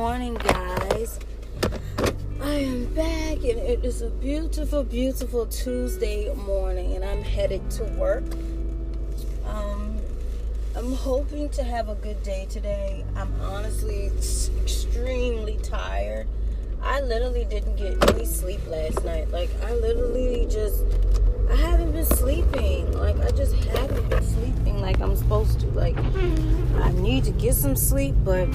morning, guys. I am back, and it is a beautiful, beautiful Tuesday morning, and I'm headed to work. Um, I'm hoping to have a good day today. I'm honestly extremely tired. I literally didn't get any sleep last night. Like, I literally just, I haven't been sleeping. Like, I just haven't been sleeping like I'm supposed to. Like, I need to get some sleep, but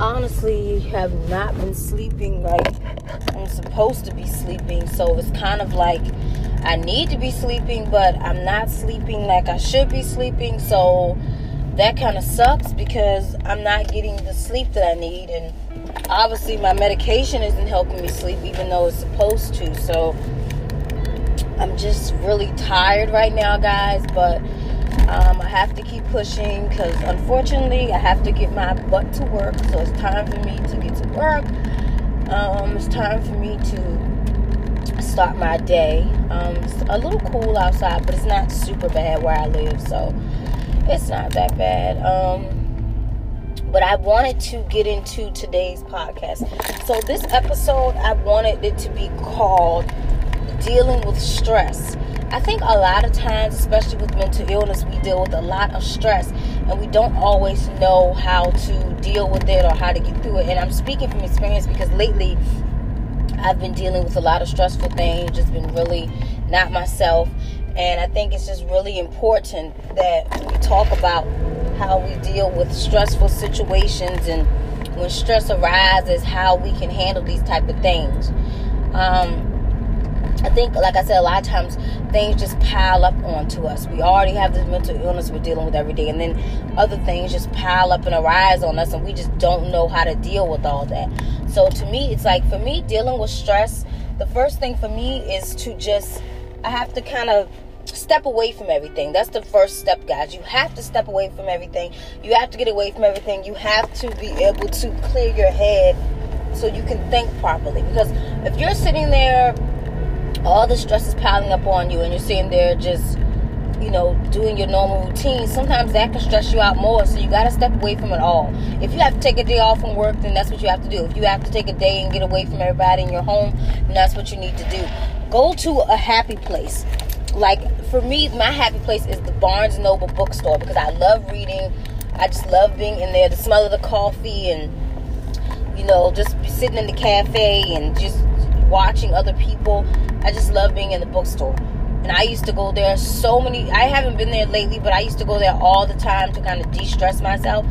honestly have not been sleeping like I'm supposed to be sleeping. So it's kind of like I need to be sleeping, but I'm not sleeping like I should be sleeping. So that kind of sucks because I'm not getting the sleep that I need. And obviously, my medication isn't helping me sleep, even though it's supposed to. So I'm just really tired right now, guys. But um, I have to keep pushing because unfortunately I have to get my butt to work. So it's time for me to get to work. Um, it's time for me to start my day. Um, it's a little cool outside, but it's not super bad where I live, so it's not that bad. Um, but I wanted to get into today's podcast. So this episode, I wanted it to be called "Dealing with Stress." I think a lot of times, especially with mental illness, we deal with a lot of stress and we don't always know how to deal with it or how to get through it. And I'm speaking from experience because lately I've been dealing with a lot of stressful things, just been really not myself. And I think it's just really important that we talk about how we deal with stressful situations and when stress arises, how we can handle these type of things. Um, I think, like I said, a lot of times things just pile up onto us. We already have this mental illness we're dealing with every day, and then other things just pile up and arise on us, and we just don't know how to deal with all that. So, to me, it's like for me, dealing with stress, the first thing for me is to just, I have to kind of step away from everything. That's the first step, guys. You have to step away from everything. You have to get away from everything. You have to be able to clear your head so you can think properly. Because if you're sitting there all the stress is piling up on you and you're sitting there just you know doing your normal routine sometimes that can stress you out more. So you got to step away from it all. If you have to take a day off from work then that's what you have to do. If you have to take a day and get away from everybody in your home then that's what you need to do. Go to a happy place. Like for me my happy place is the barnes noble bookstore because i love reading. I just love being in there the smell of the coffee and you know just sitting in the cafe and just watching other people I just love being in the bookstore. And I used to go there so many I haven't been there lately, but I used to go there all the time to kind of de-stress myself.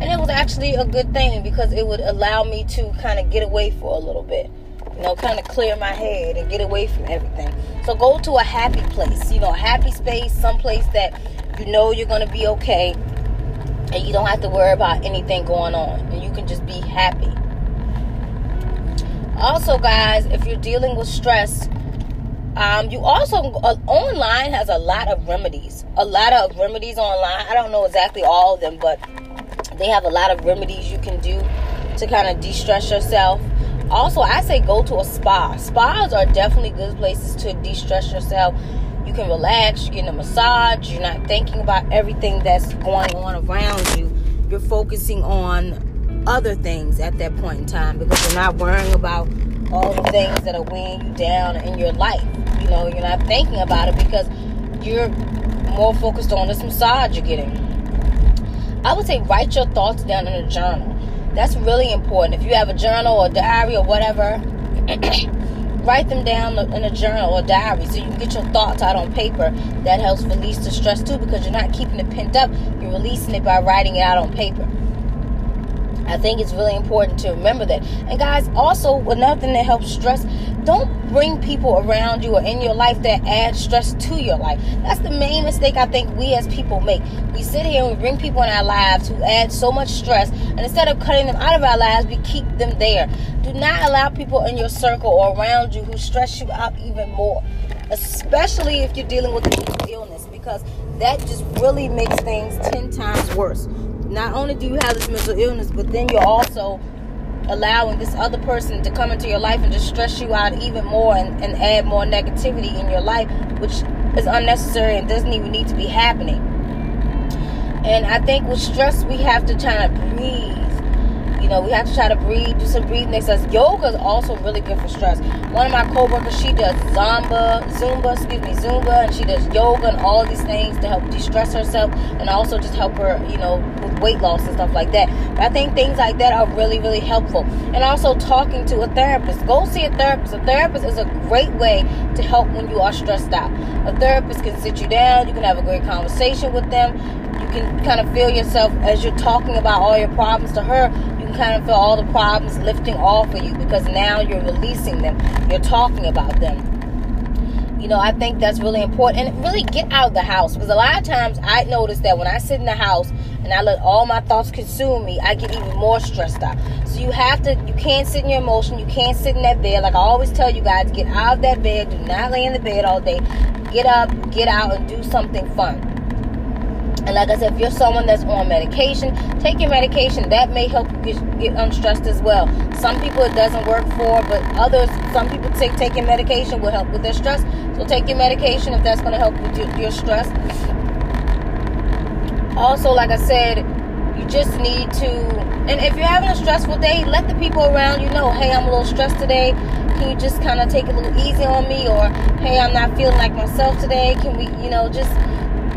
And it was actually a good thing because it would allow me to kind of get away for a little bit. You know, kind of clear my head and get away from everything. So go to a happy place, you know, a happy space, some place that you know you're going to be okay and you don't have to worry about anything going on and you can just be happy. Also, guys, if you're dealing with stress, um, you also uh, online has a lot of remedies. A lot of remedies online. I don't know exactly all of them, but they have a lot of remedies you can do to kind of de-stress yourself. Also, I say go to a spa. Spas are definitely good places to de-stress yourself. You can relax. You're getting a massage. You're not thinking about everything that's going on around you. You're focusing on other things at that point in time because you're not worrying about all the things that are weighing you down in your life. Know, you're not thinking about it because you're more focused on this massage you're getting. I would say write your thoughts down in a journal. That's really important. If you have a journal or diary or whatever, write them down in a journal or diary so you can get your thoughts out on paper. That helps release the stress too because you're not keeping it pent up. You're releasing it by writing it out on paper. I think it's really important to remember that. And guys, also another thing that helps stress, don't bring people around you or in your life that add stress to your life. That's the main mistake I think we as people make. We sit here and we bring people in our lives who add so much stress, and instead of cutting them out of our lives, we keep them there. Do not allow people in your circle or around you who stress you out even more, especially if you're dealing with a illness, because that just really makes things 10 times worse not only do you have this mental illness, but then you're also allowing this other person to come into your life and just stress you out even more and, and add more negativity in your life, which is unnecessary and doesn't even need to be happening. And I think with stress, we have to kind of breathe. You know, we have to try to breathe, do some breathing exercises. Yoga is also really good for stress. One of my coworkers, she does Zumba, Zumba, excuse me, Zumba, and she does yoga and all these things to help de-stress herself and also just help her, you know, with weight loss and stuff like that. But I think things like that are really, really helpful. And also talking to a therapist. Go see a therapist. A therapist is a great way to help when you are stressed out. A therapist can sit you down, you can have a great conversation with them. You can kind of feel yourself as you're talking about all your problems to her kind of feel all the problems lifting off of you because now you're releasing them. You're talking about them. You know, I think that's really important. And really get out of the house because a lot of times I notice that when I sit in the house and I let all my thoughts consume me, I get even more stressed out. So you have to, you can't sit in your emotion. You can't sit in that bed. Like I always tell you guys, get out of that bed. Do not lay in the bed all day. Get up, get out, and do something fun. And like I said, if you're someone that's on medication, take your medication. That may help you get, unstressed as well. Some people it doesn't work for, but others, some people take taking medication will help with their stress. So take your medication if that's going to help with your, your stress. Also, like I said, you just need to, and if you're having a stressful day, let the people around you know, hey, I'm a little stressed today. Can you just kind of take it a little easy on me? Or, hey, I'm not feeling like myself today. Can we, you know, just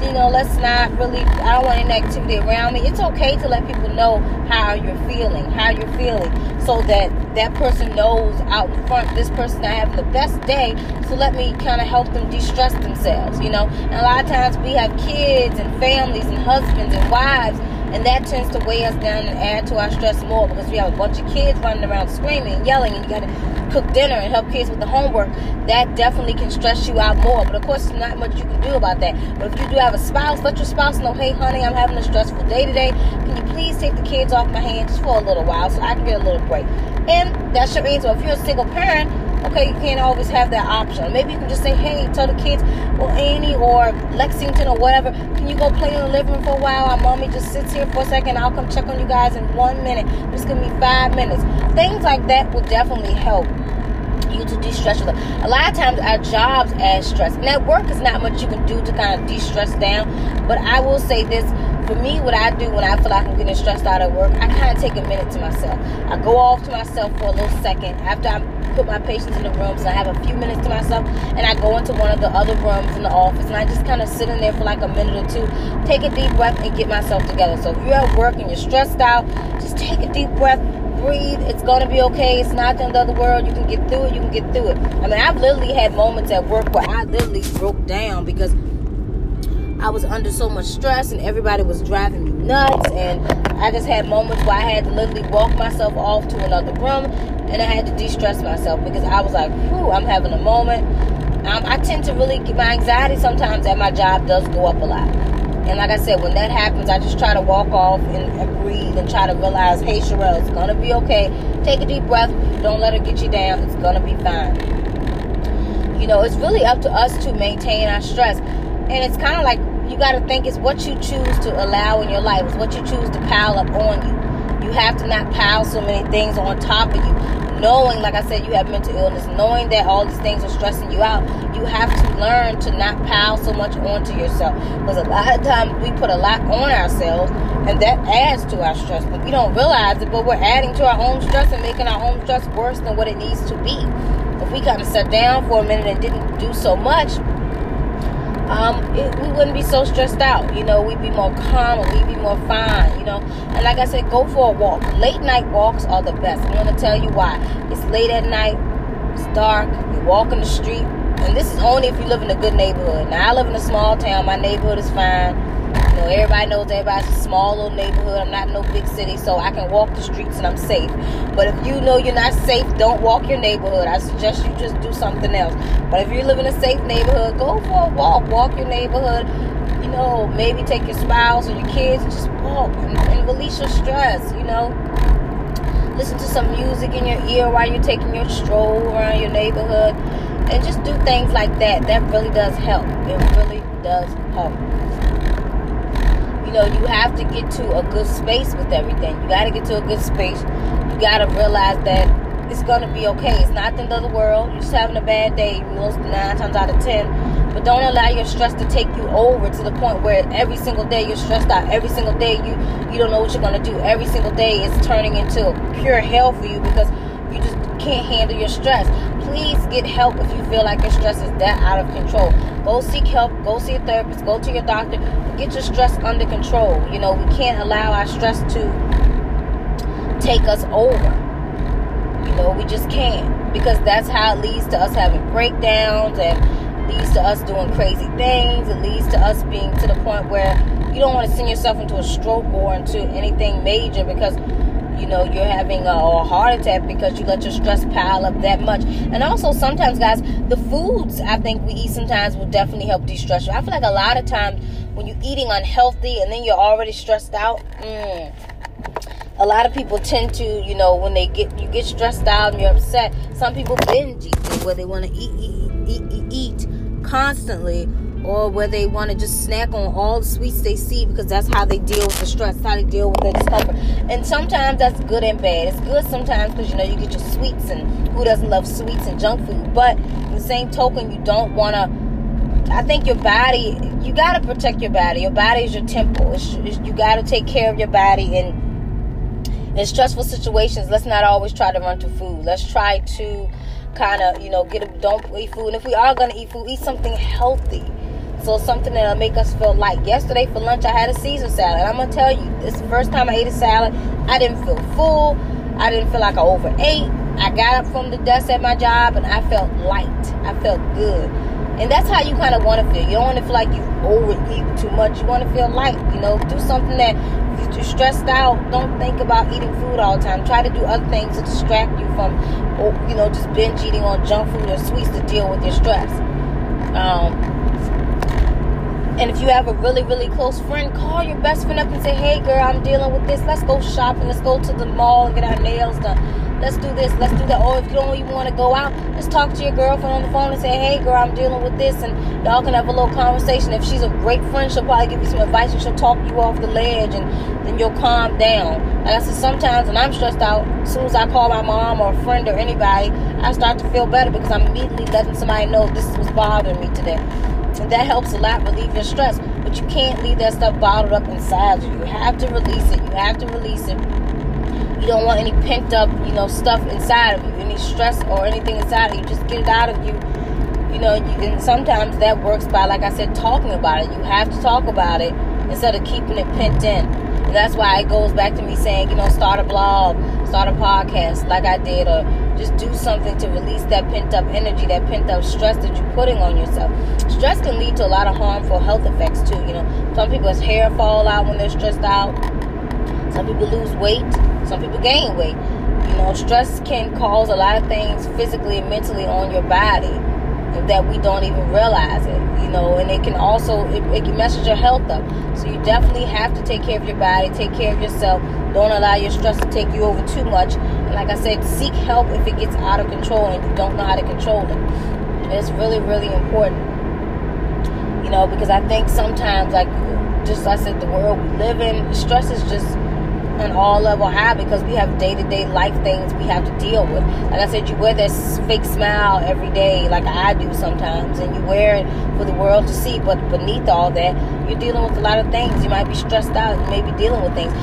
you know, let's not really, I don't want any negativity around me. It's okay to let people know how you're feeling, how you're feeling, so that that person knows out in front, this person not having the best day, so let me kind of help them de stress themselves, you know. And a lot of times we have kids and families and husbands and wives and that tends to weigh us down and add to our stress more because we have a bunch of kids running around screaming and yelling, and you got to cook dinner and help kids with the homework. That definitely can stress you out more. But of course, there's not much you can do about that. But if you do have a spouse, let your spouse know, hey, honey, I'm having a stressful day today. Can you please take the kids off my hands for a little while so I can get a little break? And that's your answer. If you're a single parent, okay, you can't always have that option. Maybe you can just say, hey, tell the kids, or Annie or Lexington or whatever, can you go play in the living room for a while? Our mommy just sits here for a second. I'll come check on you guys in one minute. Just give me five minutes. Things like that will definitely help you to de-stress. A lot of times our jobs add stress. At work is not much you can do to kind of de-stress down. But I will say this for me, what I do when I feel like I'm getting stressed out at work, I kind of take a minute to myself. I go off to myself for a little second after I put my patients in the rooms. So I have a few minutes to myself, and I go into one of the other rooms in the office, and I just kind of sit in there for like a minute or two, take a deep breath, and get myself together. So if you're at work and you're stressed out, just take a deep breath, breathe. It's gonna be okay. It's not the end of the world. You can get through it. You can get through it. I mean, I've literally had moments at work where I literally broke down because I was under so much stress and everybody was driving me nuts. And I just had moments where I had to literally walk myself off to another room and I had to de stress myself because I was like, whew, I'm having a moment. Um, I tend to really get my anxiety sometimes at my job does go up a lot. And like I said, when that happens, I just try to walk off and, and breathe and try to realize, hey, Sherelle, it's going to be okay. Take a deep breath. Don't let it get you down. It's going to be fine. You know, it's really up to us to maintain our stress. And it's kind of like you got to think it's what you choose to allow in your life. It's what you choose to pile up on you. You have to not pile so many things on top of you. Knowing, like I said, you have mental illness, knowing that all these things are stressing you out, you have to learn to not pile so much onto yourself. Because a lot of times we put a lot on ourselves, and that adds to our stress. But we don't realize it, but we're adding to our own stress and making our own stress worse than what it needs to be. If we kind of sat down for a minute and didn't do so much, um, it, we wouldn't be so stressed out. You know, we'd be more calm we'd be more fine. You know, and like I said, go for a walk. Late night walks are the best. I'm gonna tell you why. It's late at night. It's dark. You walk in the street, and this is only if you live in a good neighborhood. Now I live in a small town. My neighborhood is fine you know, everybody knows everybody's a small little neighborhood. I'm not in no big city, so I can walk the streets and I'm safe. But if you know you're not safe, don't walk your neighborhood. I suggest you just do something else. But if you live in a safe neighborhood, go for a walk. Walk your neighborhood. You know, maybe take your spouse or your kids and just walk and, and release your stress, you know listen to some music in your ear while you're taking your stroll around your neighborhood and just do things like that that really does help it really does help know, you have to get to a good space with everything. You got to get to a good space. You got to realize that it's going to be okay. It's not the end of the world. You're just having a bad day. Most nine times out of ten, but don't allow your stress to take you over to the point where every single day you're stressed out every single day you you don't know what you're going to do every single day it's turning into pure hell for you because you just can't handle your stress please get help if you feel like your stress is that out of control. Go seek help go see a therapist go to your doctor get your stress under control. You know we can't allow our stress to take us over. You know we just can't because that's how it leads to us having breakdowns and leads to us doing crazy things. It leads to us being to the point where you don't want to send yourself into a stroke or into anything major because you know you're having a, a, heart attack because you let your stress pile up that much. And also sometimes guys the foods i think we eat sometimes will definitely help de-stress you. I feel like a lot of times when you're eating unhealthy and then you're already stressed out mm, a lot of people tend to you know when they get you get stressed out and you're upset some people binge eat where they want to eat eat eat eat, eat constantly or where they want to just snack on all the sweets they see because that's how they deal with the stress, how they deal with the discomfort. And sometimes that's good and bad. It's good sometimes because you know you get your sweets, and who doesn't love sweets and junk food? But in the same token, you don't want to. I think your body, you got to protect your body. Your body is your temple. It's, it's, you got to take care of your body. And in stressful situations, let's not always try to run to food. Let's try to kind of, you know, get a, don't eat food. And if we are going to eat food, eat something healthy so something that'll make us feel light. Yesterday for lunch, I had a Caesar salad. I'm gonna tell you, this is the first time I ate a salad. I didn't feel full. I didn't feel like I overate. I got up from the desk at my job and I felt light. I felt good. And that's how you kind of want to feel. You don't want to feel like you overeat too much. You want to feel light. You know, do something that if you're stressed out, don't think about eating food all the time. Try to do other things to distract you from, you know, just binge eating on junk food or sweets to deal with your stress. Um, and if you have a really, really close friend, call your best friend up and say, hey, girl, I'm dealing with this. Let's go shopping. Let's go to the mall and get our nails done. Let's do this. Let's do that. Or if you don't even want to go out, just talk to your girlfriend on the phone and say, hey, girl, I'm dealing with this. And y'all can have a little conversation. If she's a great friend, she'll probably give you some advice and she'll talk you off the ledge and then you'll calm down. Like I said, sometimes when I'm stressed out, as soon as I call my mom or a friend or anybody, I start to feel better because I'm immediately letting somebody know this is what's bothering me today. And that helps a lot relieve your stress. But you can't leave that stuff bottled up inside you. You have to release it. You have to release it. You don't want any pent up, you know, stuff inside of you, any stress or anything inside of you. Just get it out of you. You know, you, and sometimes that works by, like I said, talking about it. You have to talk about it instead of keeping it pent in. And that's why it goes back to me saying, you know, start a blog, start a podcast like I did, or just do something to release that pent up energy, that pent up stress that you're putting on yourself. Stress can lead to a lot of harmful health effects too. You know, some people's hair fall out when they're stressed out. Some people lose weight. Some people gain weight. You know, stress can cause a lot of things physically and mentally on your body that we don't even realize it you know and it can also it, it can mess your health up so you definitely have to take care of your body take care of yourself don't allow your stress to take you over too much like i said seek help if it gets out of control and you don't know how to control it. It's really really important you know because i think sometimes like just i said the world we live in stress is just an all level high because we have day to day life things we have to deal with. Like I said, you wear that fake smile every day, like I do sometimes, and you wear it for the world to see. But beneath all that, you're dealing with a lot of things. You might be stressed out. You may be dealing with things.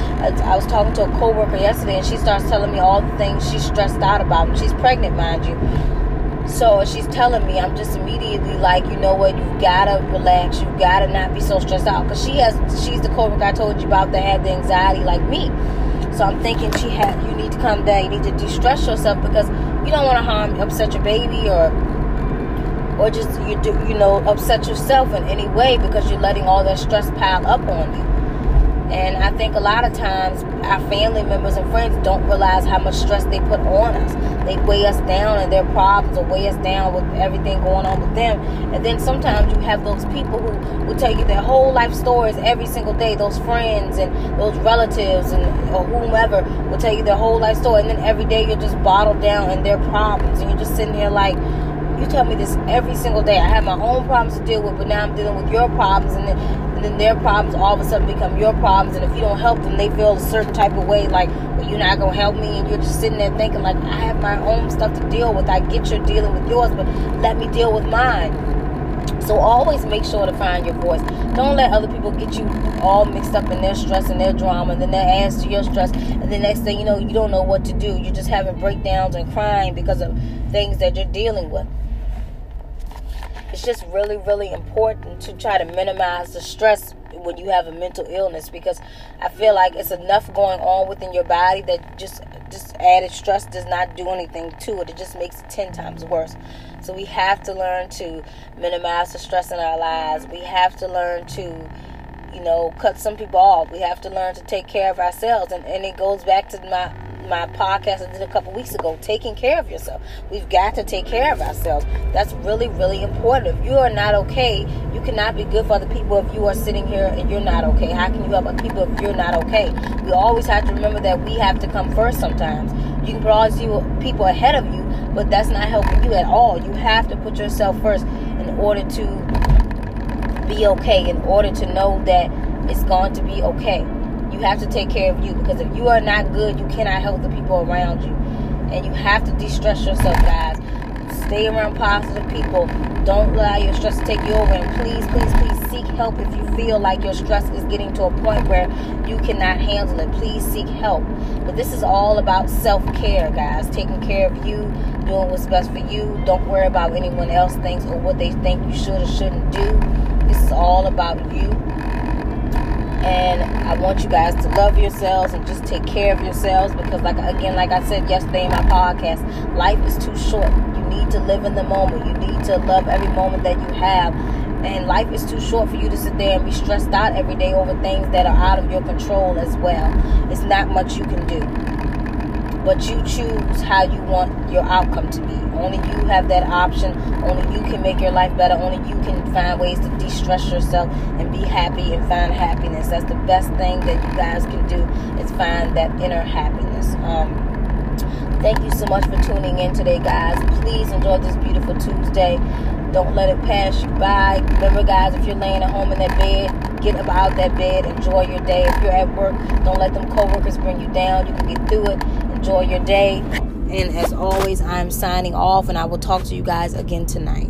I was talking to a coworker yesterday, and she starts telling me all the things she's stressed out about. She's pregnant, mind you. So she's telling me, I'm just immediately like, you know what, you've gotta relax, you've gotta not be so stressed out. Cause she has, she's the coworker I told you about that had the anxiety like me. So I'm thinking she had, you need to calm down, you need to de-stress yourself because you don't want to harm, upset your baby or, or just you do, you know, upset yourself in any way because you're letting all that stress pile up on you. And I think a lot of times our family members and friends don't realize how much stress they put on us. They weigh us down and their problems or weigh us down with everything going on with them. And then sometimes you have those people who will tell you their whole life stories every single day. Those friends and those relatives and or whomever will tell you their whole life story. And then every day you're just bottled down in their problems. And you're just sitting here like, you tell me this every single day. I have my own problems to deal with, but now I'm dealing with your problems, and then, and then their problems all of a sudden become your problems. And if you don't help them, they feel a certain type of way, like, well, you're not gonna help me, and you're just sitting there thinking, like, I have my own stuff to deal with. I get you're dealing with yours, but let me deal with mine. So always make sure to find your voice. Don't let other people get you all mixed up in their stress and their drama, and then that adds to your stress. And the next thing you know, you don't know what to do. You're just having breakdowns and crying because of things that you're dealing with. It's just really, really important to try to minimize the stress when you have a mental illness because I feel like it's enough going on within your body that just just added stress does not do anything to it. It just makes it 10 times worse. So we have to learn to minimize the stress in our lives. We have to learn to you know, cut some people off. We have to learn to take care of ourselves. And, and it goes back to my my podcast I did a couple weeks ago, taking care of yourself. We've got to take care of ourselves. That's really, really important. If you are not okay, you cannot be good for other people if you are sitting here and you're not okay. How can you help other people if you're not okay? We always have to remember that we have to come first sometimes. You can always see people ahead of you, but that's not helping you at all. You have to put yourself first in order to be okay, in order to know that it's going to be okay. You have to take care of you because if you are not good, you cannot help the people around you. And you have to de stress yourself, guys. Stay around positive people. Don't allow your stress to take you over. And please, please, please seek help if you feel like your stress is getting to a point where you cannot handle it. Please seek help. But this is all about self care, guys. Taking care of you, doing what's best for you. Don't worry about anyone else thinks or what they think you should or shouldn't do. This is all about you and I want you guys to love yourselves and just take care of yourselves because like again like I said yesterday in my podcast life is too short. You need to live in the moment. You need to love every moment that you have. And life is too short for you to sit there and be stressed out every day over things that are out of your control as well. It's not much you can do but you choose how you want your outcome to be. Only you have that option. Only you can make your life better. Only you can find ways to de stress yourself and be happy and find happiness. That's the best thing that you guys can do is find that inner happiness. Um, thank you so much for tuning in today, guys. Please enjoy this beautiful Tuesday. Don't let it pass you by. Remember, guys, if you're laying at home in that bed, get up out that bed. Enjoy your day. If you're at work, don't let them coworkers bring you down. You can get through it. Enjoy your day. And as always, I'm signing off, and I will talk to you guys again tonight.